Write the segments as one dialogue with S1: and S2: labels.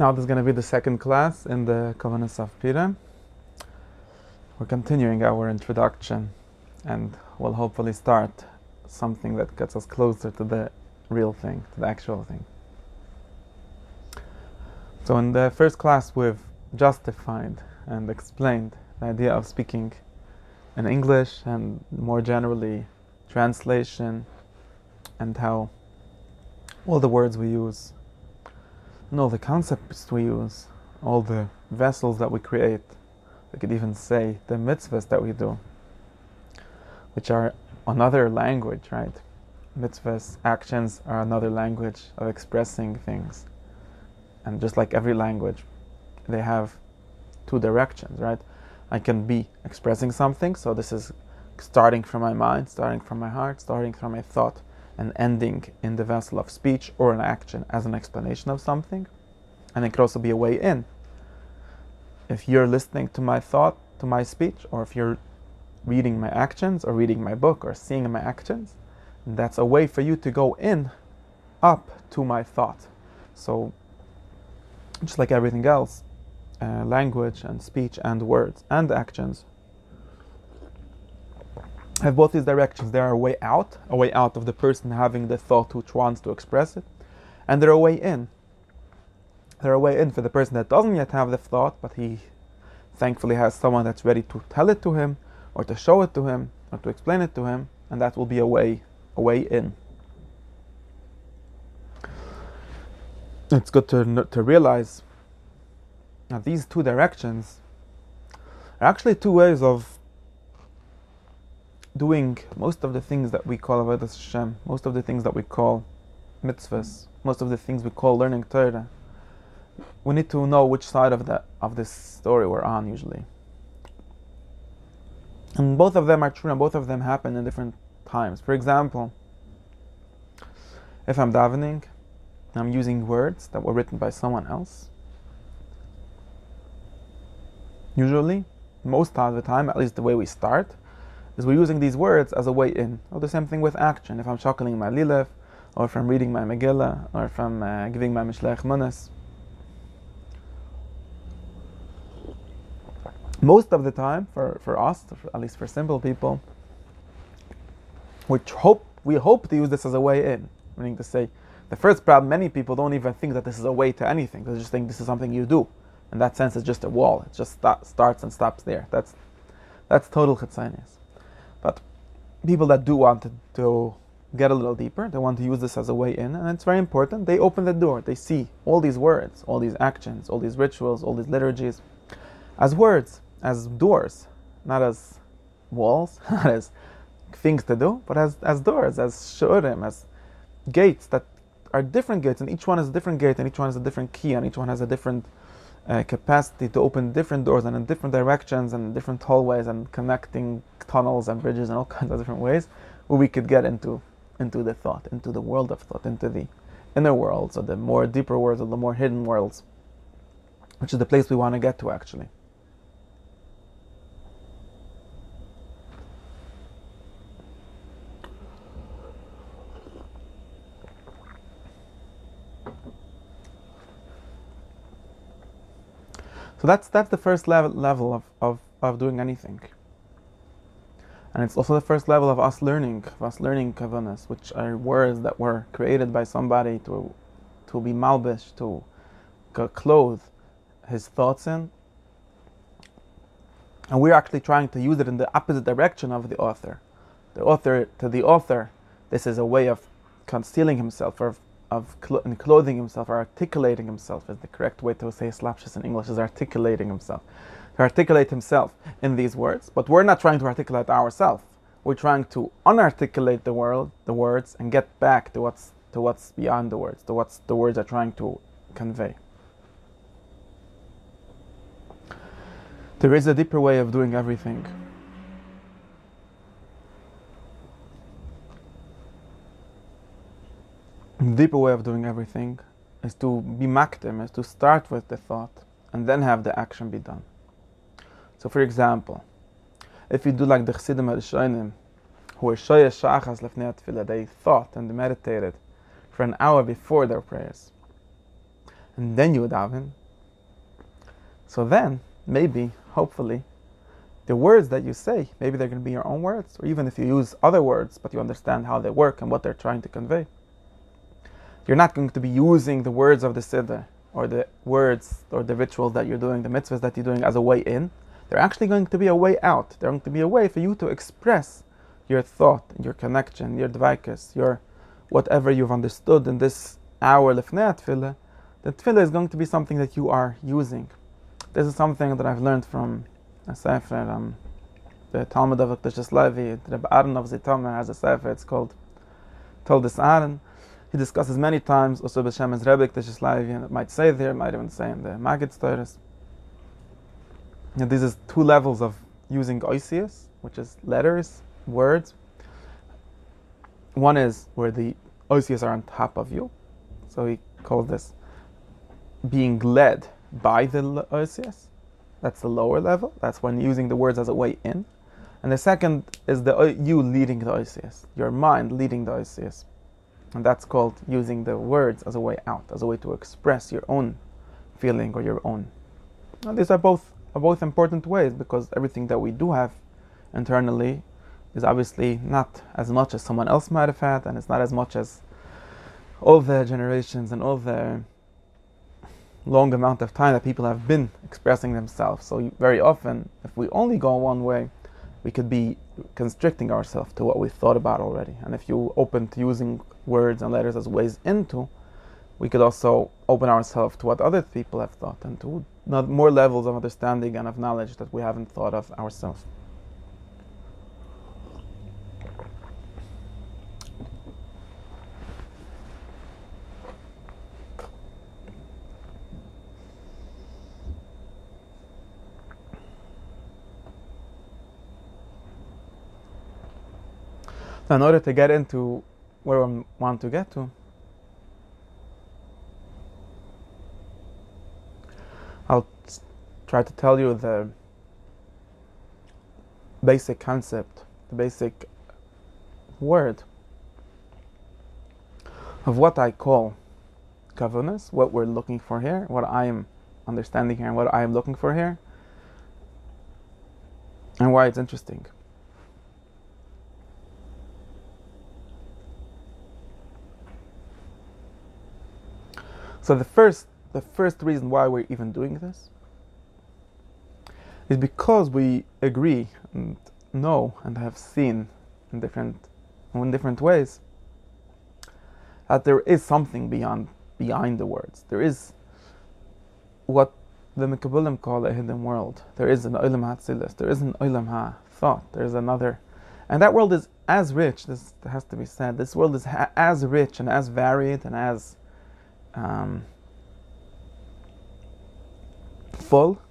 S1: Now this is going to be the second class in the Kavanas of. We're continuing our introduction and we'll hopefully start something that gets us closer to the real thing, to the actual thing. So in the first class we've justified and explained the idea of speaking in English and more generally translation and how all the words we use all the concepts we use, all the vessels that we create, we could even say the mitzvahs that we do, which are another language, right? Mitzvahs, actions are another language of expressing things. And just like every language, they have two directions, right? I can be expressing something, so this is starting from my mind, starting from my heart, starting from my thought and ending in the vessel of speech or an action as an explanation of something. And it could also be a way in. If you're listening to my thought, to my speech, or if you're reading my actions or reading my book or seeing my actions, that's a way for you to go in up to my thought. So, just like everything else, uh, language and speech and words and actions have both these directions. There are a way out, a way out of the person having the thought which wants to express it, and there are a way in. There are a way in for the person that doesn't yet have the thought, but he thankfully has someone that's ready to tell it to him, or to show it to him, or to explain it to him, and that will be a way, a way in. It's good to to realize that these two directions are actually two ways of doing most of the things that we call Avodas Hashem, most of the things that we call mitzvahs, most of the things we call learning Torah, we need to know which side of that of this story we're on usually. And both of them are true, and both of them happen in different times. For example, if I'm davening, I'm using words that were written by someone else. Usually, most of the time, at least the way we start, is we're using these words as a way in. Or the same thing with action. If I'm chuckling my lilef, or I'm reading my Megillah, or I'm uh, giving my Mishloach Manos. Most of the time, for, for us, for, at least for simple people, we hope we hope to use this as a way in. Meaning to say, the first problem, many people don't even think that this is a way to anything. They just think this is something you do. In that sense, it's just a wall. It just st- starts and stops there. That's that's total chitzonius. But people that do want to, get a little deeper, they want to use this as a way in, and it's very important. They open the door, they see all these words, all these actions, all these rituals, all these liturgies as words, as doors, not as walls, not as things to do, but as, as doors, as shurim, as gates that are different gates, and each one is a different gate, and each one has a different key, and each one has a different uh, capacity to open different doors and in different directions and different hallways and connecting tunnels and bridges and all kinds of different ways where we could get into into the thought, into the world of thought, into the inner worlds or the more deeper worlds or the more hidden worlds, which is the place we want to get to actually. So that's that's the first level level of, of, of doing anything. And it's also the first level of us learning, of us learning kavanas, which are words that were created by somebody to to be malbish, to clothe his thoughts in. And we're actually trying to use it in the opposite direction of the author. The author to the author, this is a way of concealing himself or of cl- clothing himself or articulating himself is the correct way to say slapshus in English is articulating himself. Articulate himself in these words, but we're not trying to articulate ourselves. We're trying to unarticulate the world, the words, and get back to what's to what's beyond the words, to what the words are trying to convey. There is a deeper way of doing everything. The deeper way of doing everything is to be maktim, is to start with the thought and then have the action be done. So, for example, if you do like the Chassidim Rishonim, who were shoyesh shachas lefnei tefillah, they thought and meditated for an hour before their prayers. and then you would daven, so then maybe, hopefully, the words that you say, maybe they're going to be your own words, or even if you use other words, but you understand how they work and what they're trying to convey. You're not going to be using the words of the Siddur or the words or the rituals that you're doing, the mitzvahs that you're doing as a way in. They're actually going to be a way out. They're going to be a way for you to express your thought, your connection, your dvaikas, your whatever you've understood in this hour lefnei tefillah. The tefillah is going to be something that you are using. This is something that I've learned from a sefer, um, the Talmud of Akdashis Levi, Reb Aaron of Zhitomir has a sefer, it's called Toldos Aaron. He discusses many times also B'Shem as Rebbe Akdashis Levi, and it might say there, it might even say in the Maggid Stories. And this is two levels of using oisius, which is letters, words. One is where the oisius are on top of you, so he calls this being led by the oisius. That's the lower level. That's when using the words as a way in. And the second is the uh, you leading the oisius, your mind leading the oisius. And that's called using the words as a way out, as a way to express your own feeling or your own. And these are both are both important ways because everything that we do have internally is obviously not as much as someone else might have had, and it's not as much as all the generations and all the long amount of time that people have been expressing themselves. So very often, if we only go one way, we could be constricting ourselves to what we thought about already. And if you open to using words and letters as ways into, we could also open ourselves to what other people have thought and to more levels of understanding and of knowledge that we haven't thought of ourselves. In order to get into where I want to get to, I'll try to tell you the basic concept, the basic word of what I call kavanas, what we're looking for here, what I am understanding here, and what I am looking for here, and why it's interesting. So the first the first reason why we're even doing this is because we agree and know and have seen in different in different ways that there is something beyond behind the words. There is what the Mekubalim call a hidden world. There is an Olam HaTzilis. There is an Olam HaThought. There is another. And that world is as rich, this has to be said, this world is ha- as rich and as varied and as um, full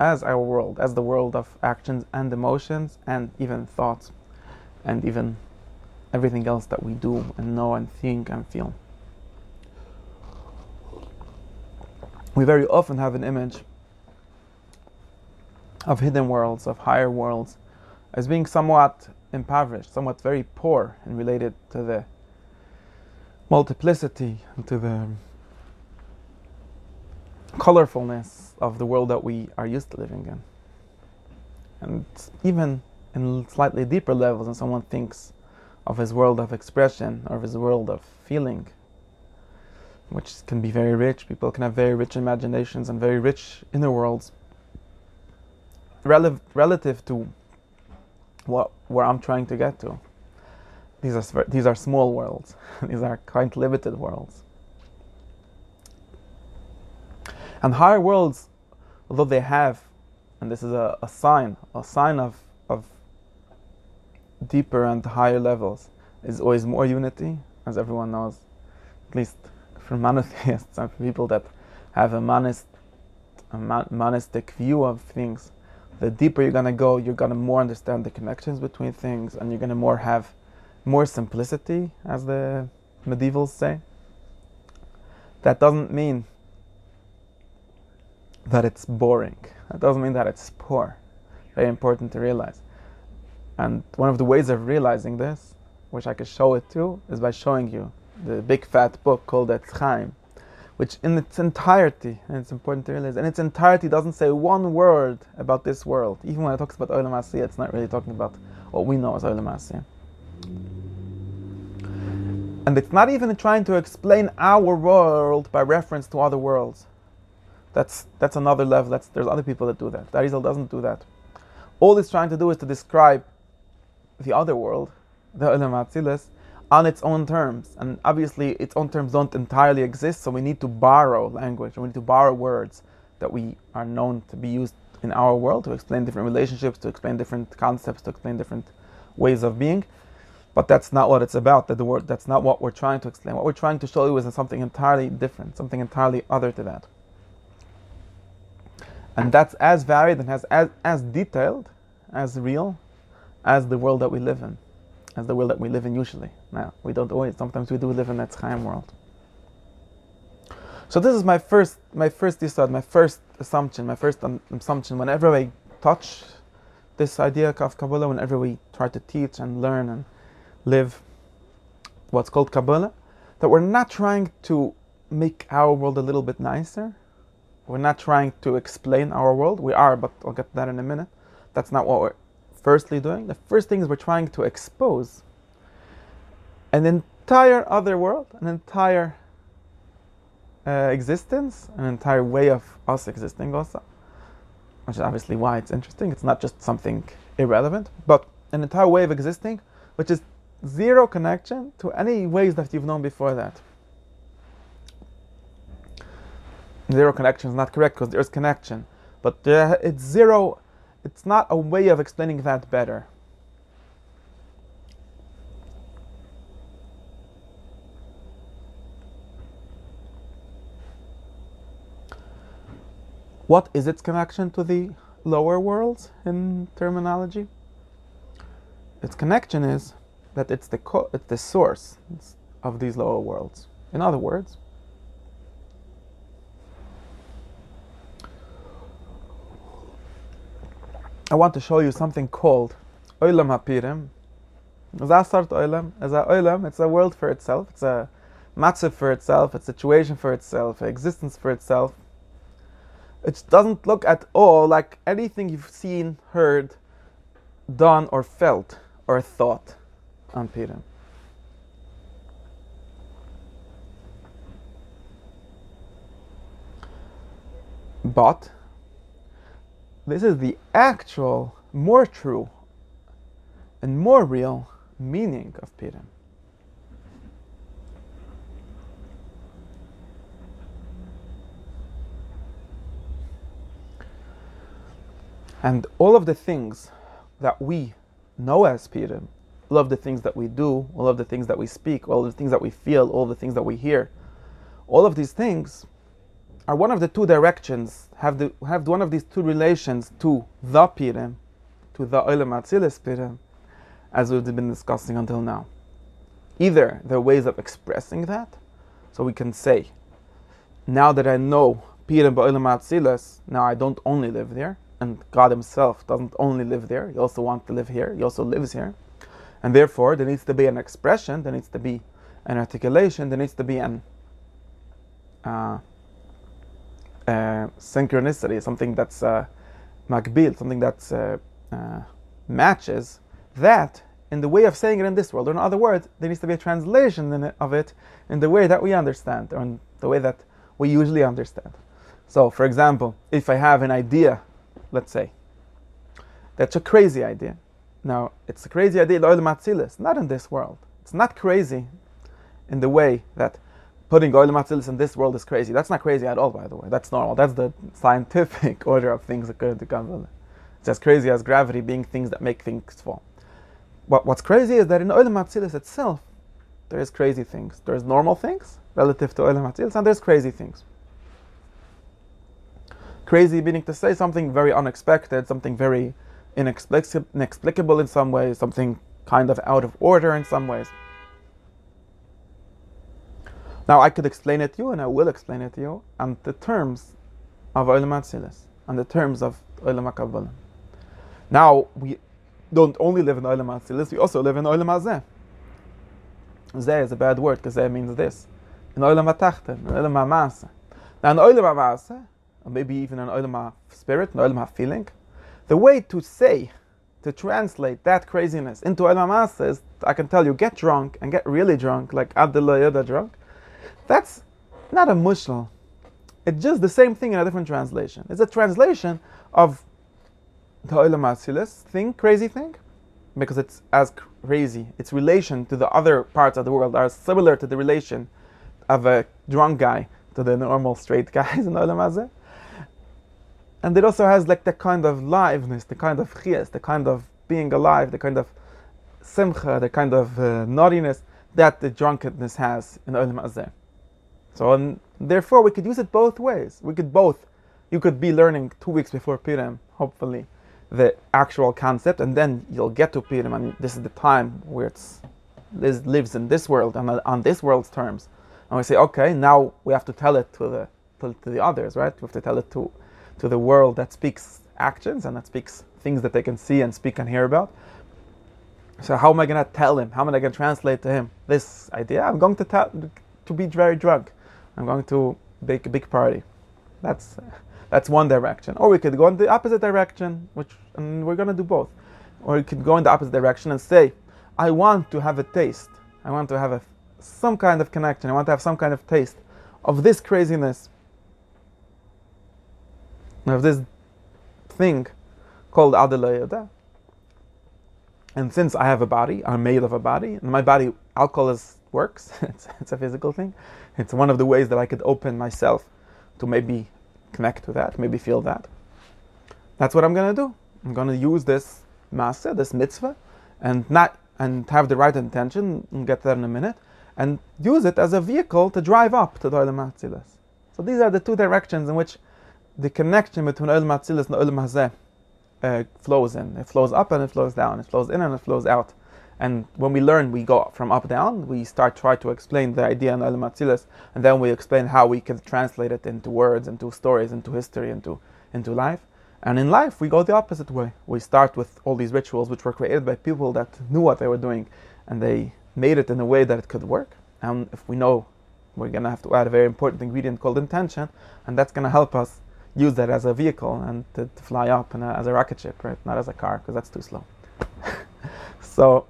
S1: as our world, as the world of actions and emotions and even thoughts and even everything else that we do and know and think and feel. We very often have an image of hidden worlds, of higher worlds, as being somewhat impoverished, somewhat very poor and related to the multiplicity to the colorfulness of the world that we are used to living in. And even in slightly deeper levels, when someone thinks of his world of expression or of his world of feeling, which can be very rich, people can have very rich imaginations and very rich inner worlds. Rel- relative to what where I'm trying to get to, these are these are small worlds. these are quite limited worlds. And higher worlds, although they have, and this is a, a sign, a sign of, of deeper and higher levels, is always more unity, as everyone knows, at least for monotheists and for people that have a monist, a monistic view of things. The deeper you're gonna go, you're gonna more understand the connections between things, and you're gonna more have more simplicity, as the medievals say. That doesn't mean that it's boring. That doesn't mean that it's poor. Very important to realize. And one of the ways of realizing this, which I could show it to, is by showing you the big fat book called Etz Chaim, which in its entirety, and it's important to realize, in its entirety doesn't say one word about this world. Even when it talks about Olam Asiyah, it's not really talking about what we know as Olam Asiyah. And it's not even trying to explain our world by reference to other worlds. That's that's another level. That's there's other people that do that. The Arizal doesn't do that. All it's trying to do is to describe the other world, the Olam Atzilis, on its own terms. And obviously, its own terms don't entirely exist, so we need to borrow language, we need to borrow words that we are known to be used in our world to explain different relationships, to explain different concepts, to explain different ways of being. But that's not what it's about. That the word that's not what we're trying to explain. What we're trying to show you is something entirely different, something entirely other to that. And that's as varied and as, as, detailed, as real, as the world that we live in as the world that we live in usually. Now, we don't always, sometimes we do live in that Chaim world. So this is my first, my first disad, my first assumption, my first um, assumption. Whenever I touch this idea of Kabbalah, whenever we try to teach and learn and live what's called Kabbalah, that we're not trying to make our world a little bit nicer. We're not trying to explain our world. We are, but I'll get to that in a minute. That's not what we're firstly doing? The first thing is we're trying to expose an entire other world, an entire uh, existence, an entire way of us existing also, which is obviously why it's interesting. It's not just something irrelevant, but an entire way of existing, which is zero connection to any ways that you've known before that. Zero connection is not correct because there's connection, but uh, it's zero it's not a way of explaining that better. What is its connection to the lower worlds in terminology? Its connection is that it's the co- it's the source of these lower worlds. In other words, I want to show you something called Olam HaPirim. Zasart Olam is a it's a world for itself, it's a matzah for itself, a situation for itself, existence for itself. It doesn't look at all like anything you've seen, heard, done, or felt, or thought on Pirim. But this is the actual, more true, and more real meaning of Purim. And all of the things that we know as Purim, all of the things that we do, all of the things that we speak, all of the things that we feel, all the things that we hear, all of these things are one of the two directions, have, the, have one of these two relations to the Pirim, to the Olam Atzilis Pirim, as we've been discussing until now. Either there are ways of expressing that, so we can say, now that I know Pirim Ba'olam Atzilis, now I don't only live there, and God Himself doesn't only live there, He also wants to live here, He also lives here. And therefore, there needs to be an expression, there needs to be an articulation, there needs to be an uh, synchronicity, something that's uh, something that uh, uh, matches that in the way of saying it in this world. Or in other words, there needs to be a translation of it in the way that we understand, or in the way that we usually understand. So, for example, if I have an idea, let's say, that's a crazy idea. Now, it's a crazy idea, not in this world. It's not crazy in the way that putting Goyim Atzilis in this world is crazy. That's not crazy at all, by the way. That's normal. That's the scientific order of things according to Kabbalah. It's as crazy as gravity being things that make things fall. But what's crazy is that in Olam Atzilis itself, there is crazy things. There's normal things relative to Olam Atzilis, and there's crazy things. Crazy meaning to say something very unexpected, something very inexplicable in some ways, something kind of out of order in some ways. Now I could explain it to you, and I will explain it to you on the terms of Olam Atzilis, on the terms of Olam HaKabbalah. Now we don't only live in Olam Atzilis, we also live in Olam Hazeh. Zeh is a bad word because Zeh means this. in HaTachton, in HaMaaseh. Now in Olam HaMaaseh, or maybe even in Olam HaSpirit, in Olam HaFeeling, the way to say, to translate that craziness into Olam HaMaaseh is, I can tell you, get drunk and get really drunk, like ad d'lo yada drunk. That's not a mushal. It's just the same thing in a different translation. It's a translation of the Olam HaSilis thing, crazy thing, because it's as crazy. Its relation to the other parts of the world are similar to the relation of a drunk guy to the normal straight guys in Olam. And it also has like the kind of liveness, the kind of chias, the kind of being alive, the kind of simcha, the kind of uh, naughtiness that the drunkenness has in Olam Hazeh. So, and therefore, we could use it both ways. We could both. You could be learning two weeks before Purim, hopefully, the actual concept, and then you'll get to Purim, and this is the time where it's it lives in this world and on this world's terms. And we say, okay, now we have to tell it to the to, to the others, right? We have to tell it to to the world that speaks actions and that speaks things that they can see and speak and hear about. So how am I going to tell him? How am I going to translate to him this idea? I'm going to tell to be very drunk. I'm going to make a big party. That's that's one direction. Or we could go in the opposite direction, which and we're going to do both. Or we could go in the opposite direction and say, I want to have a taste. I want to have a, some kind of connection. I want to have some kind of taste of this craziness, of this thing called Adelayada. And since I have a body, I'm made of a body, and my body, alcohol is, works, it's, it's a physical thing. It's one of the ways that I could open myself to maybe connect to that, maybe feel that. That's what I'm to do. I'm to use this master, this mitzvah, and not and have the right intention, and get there in a minute, and use it as a vehicle to drive up to the Olam Hatzilas. So these are the two directions in which the connection between Olam Hatzilas and Olam Hazeh uh, flows in. It flows up and it flows down. It flows in and it flows out. And when we learn, we go from up down. We start try to explain the idea in Olam Hatzilas, and then we explain how we can translate it into words, into stories, into history, into into life. And in life, we go the opposite way. We start with all these rituals, which were created by people that knew what they were doing, and they made it in a way that it could work. And if we know, we're gonna have to add a very important ingredient called intention, and that's gonna help us use that as a vehicle and to, to fly up a, as a rocket ship, right? Not as a car, because that's too slow. so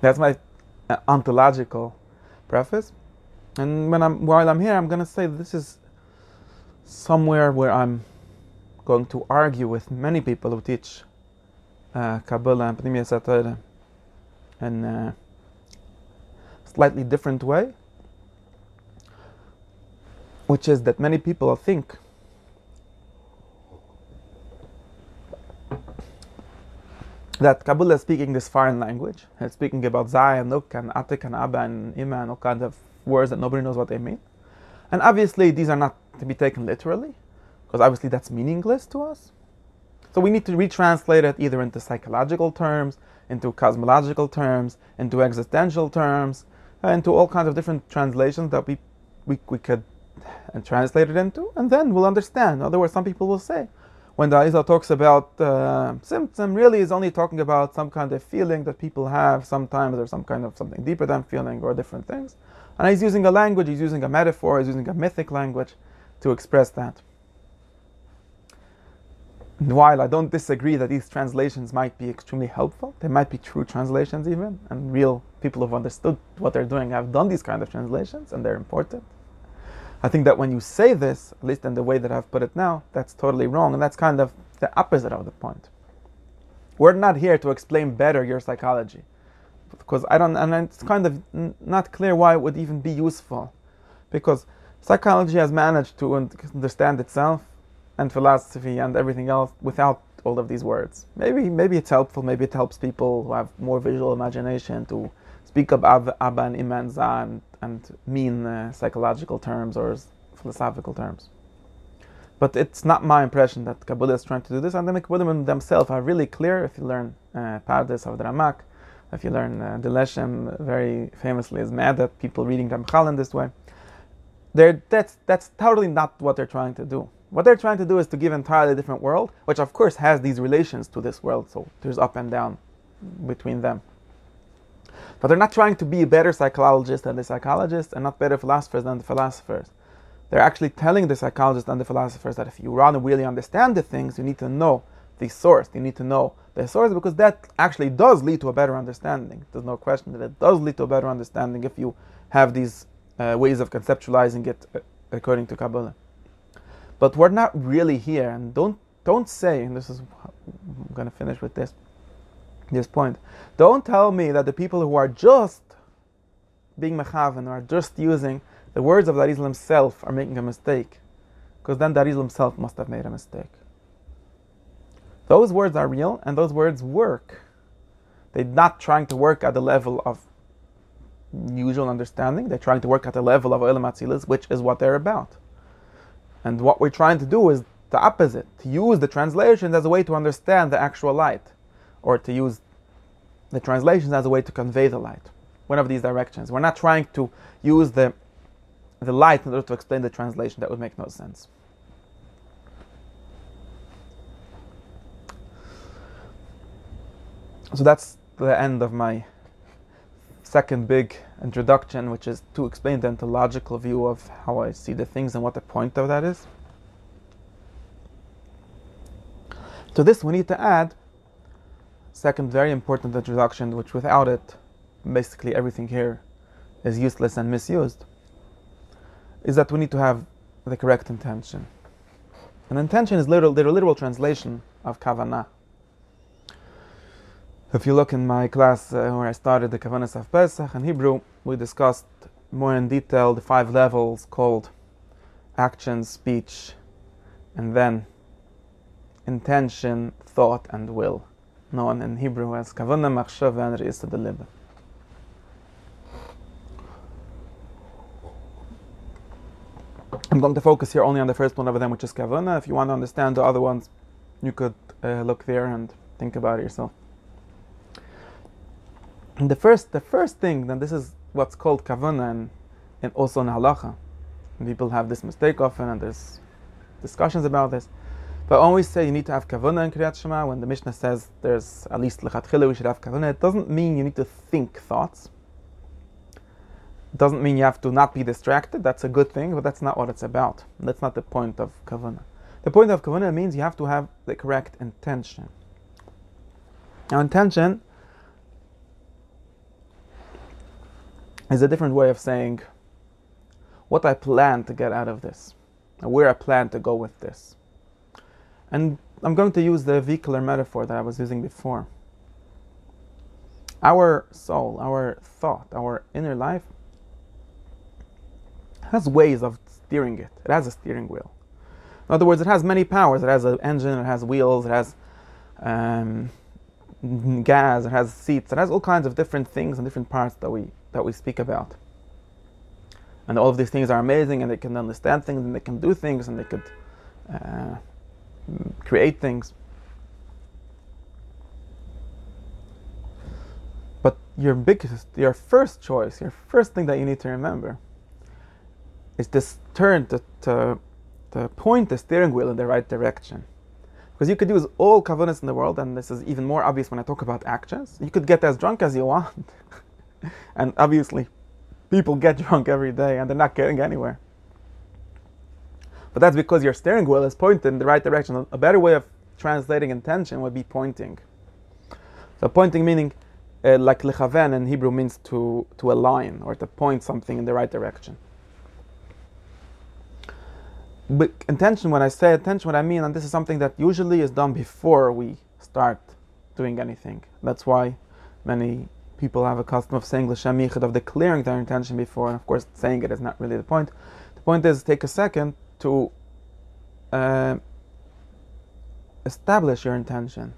S1: that's my uh, ontological preface. And when I'm while I'm here, I'm going to say this is somewhere where I'm going to argue with many people who teach uh, Kabbalah and Pnimiyas HaTorah in a slightly different way, which is that many people think that Kabbalah is speaking this foreign language. It's speaking about Zai and and Atik and Abba and Ima and all kinds of words that nobody knows what they mean. And obviously, these are not to be taken literally, because obviously that's meaningless to us. So we need to retranslate it either into psychological terms, into cosmological terms, into existential terms, uh, into all kinds of different translations that we, we, we could translate it into, and then we'll understand. In other words, some people will say, when the talks about uh, symptom, really is only talking about some kind of feeling that people have sometimes, or some kind of something deeper than feeling, or different things. And he's using a language, he's using a metaphor, he's using a mythic language to express that. And while I don't disagree that these translations might be extremely helpful, they might be true translations even, and real people who've understood what they're doing have done these kind of translations, and they're important. I think that when you say this, at least in the way that I've put it now, that's totally wrong, and that's kind of the opposite of the point. We're not here to explain better your psychology, because I don't, and it's kind of not clear why it would even be useful, because psychology has managed to understand itself and philosophy and everything else without all of these words. Maybe, maybe it's helpful. Maybe it helps people who have more visual imagination to speak of Abba, Abba and Imanza and, and mean uh, psychological terms or philosophical terms. But it's not my impression that Kabbalah is trying to do this, and the Kabbalah themselves are really clear. If you learn uh, Pardes of the Ramak, if you learn uh, very famously is mad at people reading Ramchal in this way. They're, that's, that's totally not what they're trying to do. What they're trying to do is to give an entirely different world, which of course has these relations to this world, so there's up and down between them. But they're not trying to be a better psychologist than the psychologists and not better philosophers than the philosophers. They're actually telling the psychologists and the philosophers that if you want to really understand the things, you need to know the source. You need to know the source because that actually does lead to a better understanding. There's no question that it does lead to a better understanding if you have these uh, ways of conceptualizing it uh, according to Kabbalah. But we're not really here, and don't don't say, and this is I'm going to finish with this this point. Don't tell me that the people who are just being mechaven or just using the words of Arizal himself are making a mistake, because then Arizal himself must have made a mistake. Those words are real, and those words work. They're not trying to work at the level of usual understanding. They're trying to work at the level of Olam Atzilis, which is what they're about. And what we're trying to do is the opposite, to use the translations as a way to understand the actual light, or to use the translations as a way to convey the light. One of these directions. We're not trying to use the, the light in order to explain the translation, that would make no sense. So that's the end of my second big introduction, which is to explain the ontological view of how I see the things and what the point of that is. To this, we need to add second very important introduction, which without it, basically everything here is useless and misused, is that we need to have the correct intention. An intention is literal, the literal translation of kavanah. If you look in my class uh, where I started the Kavanas of Pesach in Hebrew, we discussed more in detail the five levels called action, speech, and then intention, thought, and will, known in Hebrew as Kavana, Machshava, and Re'isa Delibba. I'm going to focus here only on the first one of them, which is Kavana. If you want to understand the other ones, you could uh, look there and think about it yourself the first, the first thing, then this is what's called kavana, and, and also in halacha. People have this mistake often, and there's discussions about this. But I always say you need to have kavana in Kriyat Shema. When the Mishnah says there's at least lechatchila, we should have kavana. It doesn't mean you need to think thoughts. It doesn't mean you have to not be distracted. That's a good thing, but that's not what it's about. That's not the point of kavana. The point of kavana means you have to have the correct intention. Now, intention is a different way of saying what I plan to get out of this, where I plan to go with this. And I'm going to use the vehicular metaphor that I was using before. Our soul, our thought, our inner life has ways of steering it. It has a steering wheel. In other words, it has many powers. It has an engine, it has wheels, it has um, gas, it has seats, it has all kinds of different things and different parts that we that we speak about. And all of these things are amazing, and they can understand things, and they can do things, and they could uh, create things. But your biggest, your first choice, your first thing that you need to remember is this turn to, to, to point the steering wheel in the right direction. Because you could use all kavanas in the world, and this is even more obvious when I talk about actions. You could get as drunk as you want. and obviously, people get drunk every day and they're not getting anywhere. But that's because your steering wheel is pointed in the right direction. A better way of translating intention would be pointing. So pointing meaning, uh, like lechaven in Hebrew means to, to align or to point something in the right direction. But intention, when I say intention, what I mean, and this is something that usually is done before we start doing anything. That's why many people have a custom of saying l'shem of declaring their intention before, and of course, saying it is not really the point. The point is take a second to uh, establish your intention.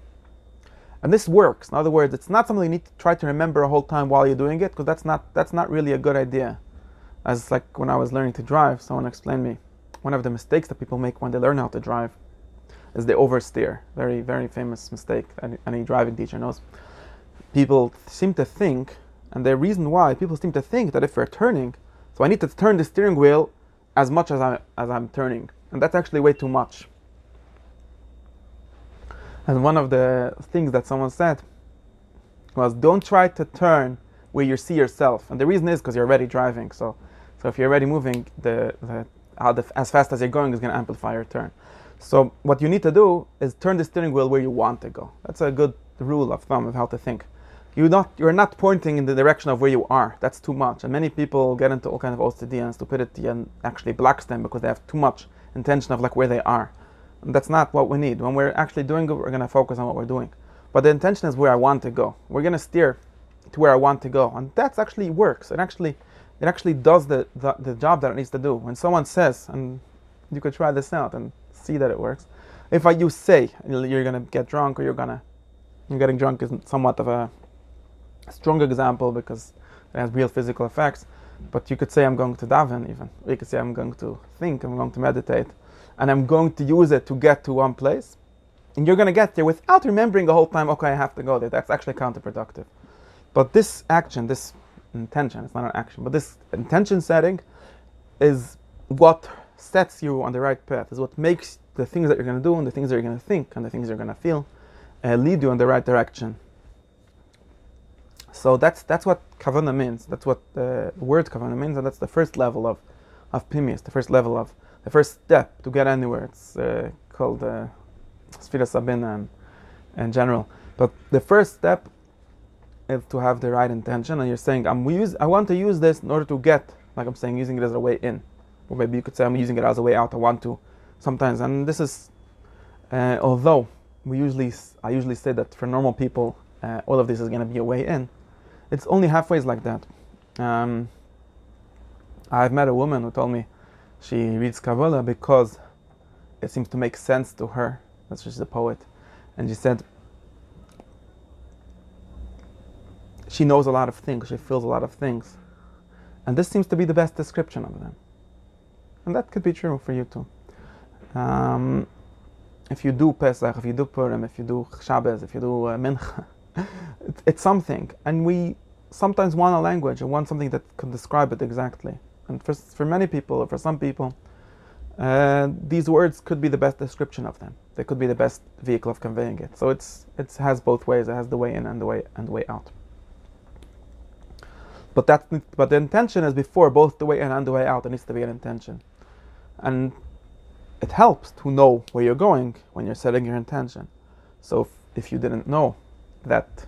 S1: And this works. In other words, it's not something you need to try to remember a whole time while you're doing it, because that's not that's not really a good idea. As like when I was learning to drive, someone explained me one of the mistakes that people make when they learn how to drive is they oversteer. Very very famous mistake. Any, any driving teacher knows people seem to think, and the reason why people seem to think that if we're turning, so I need to turn the steering wheel as much as I'm, as I'm turning, and that's actually way too much. And one of the things that someone said was, "Don't try to turn where you see yourself. And the reason is because you're already driving. So, so if you're already moving, the, the, the as fast as you're going is going to amplify your turn. So what you need to do is turn the steering wheel where you want to go. That's a good rule of thumb of how to think. You're not, you're not pointing in the direction of where you are. That's too much. And many people get into all kind of OCD and stupidity and actually blocks them because they have too much intention of like where they are. And that's not what we need. When we're actually doing it, we're to focus on what we're doing. But the intention is where I want to go. We're to steer to where I want to go. And that actually works. It actually, it actually does the, the, the job that it needs to do. When someone says, and you could try this out and see that it works. If I use say, you're gonna get drunk or you're gonna, you're getting drunk is somewhat of a strong example because it has real physical effects. But you could say I'm going to daven even. You could say I'm going to think, I'm going to meditate, and I'm going to use it to get to one place. And you're going to get there without remembering the whole time, okay, I have to go there. That's actually counterproductive. But this action, this intention, it's not an action, but this intention setting is what sets you on the right path, is what makes the things that you're going to do and the things that you're going to think and the things you're going to feel uh, lead you in the right direction. So that's that's what kavana means. That's what the word kavana means, and that's the first level of of pimius, the first level of the first step to get anywhere. It's uh, called uh, Sfira Sabina in, in general. But the first step is to have the right intention, and you're saying, "I'm use, I want to use this in order to get," like I'm saying, using it as a way in or maybe you could say I'm using it as a way out. I want to sometimes, and this is uh, although we usually I usually say that for normal people uh, all of this is going to be a way in. It's only halfway like that. Um, I've met a woman who told me she reads Kabbalah because it seems to make sense to her. That's she's a poet, and she said she knows a lot of things. She feels a lot of things, and this seems to be the best description of them. And that could be true for you too. Um, if you do Pesach, if you do Purim, if you do Shabbos, if you do uh, Mincha, it's, something. And we sometimes want a language and want something that can describe it exactly. And for, for many people, or for some people, uh, these words could be the best description of them. They could be the best vehicle of conveying it. So it's it has both ways. It has the way in and the way and the way out. But that but the intention is before both the way in and the way out. There needs to be an intention. And it helps to know where you're going when you're setting your intention. So if, if you didn't know that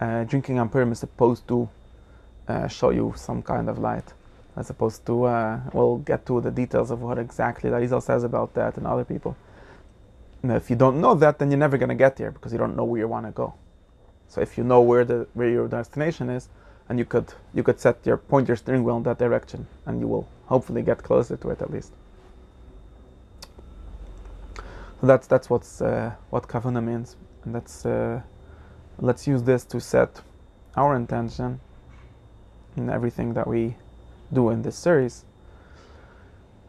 S1: uh, drinking on is supposed to uh, show you some kind of light, as opposed to, uh, we'll get to the details of what exactly Arizal says about that and other people. And if you don't know that, then you're never going to get there because you don't know where you want to go. So if you know where the where your destination is, and you could you could set your point your steering wheel in that direction, and you will hopefully get closer to it at least. So that's that's what's uh, what kavana means, and that's uh, let's use this to set our intention in everything that we do in this series.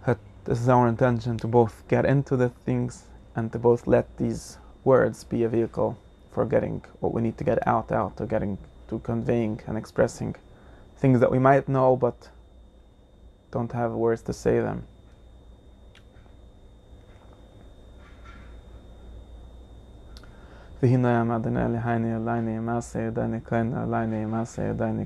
S1: That this is our intention to both get into the things and to both let these words be a vehicle for getting what we need to get out out to getting to conveying and expressing things that we might know but don't have words to say them. והנה עמד הנה אלי היינה אלייני אמסי, דני כהן אלייני אמסי, דני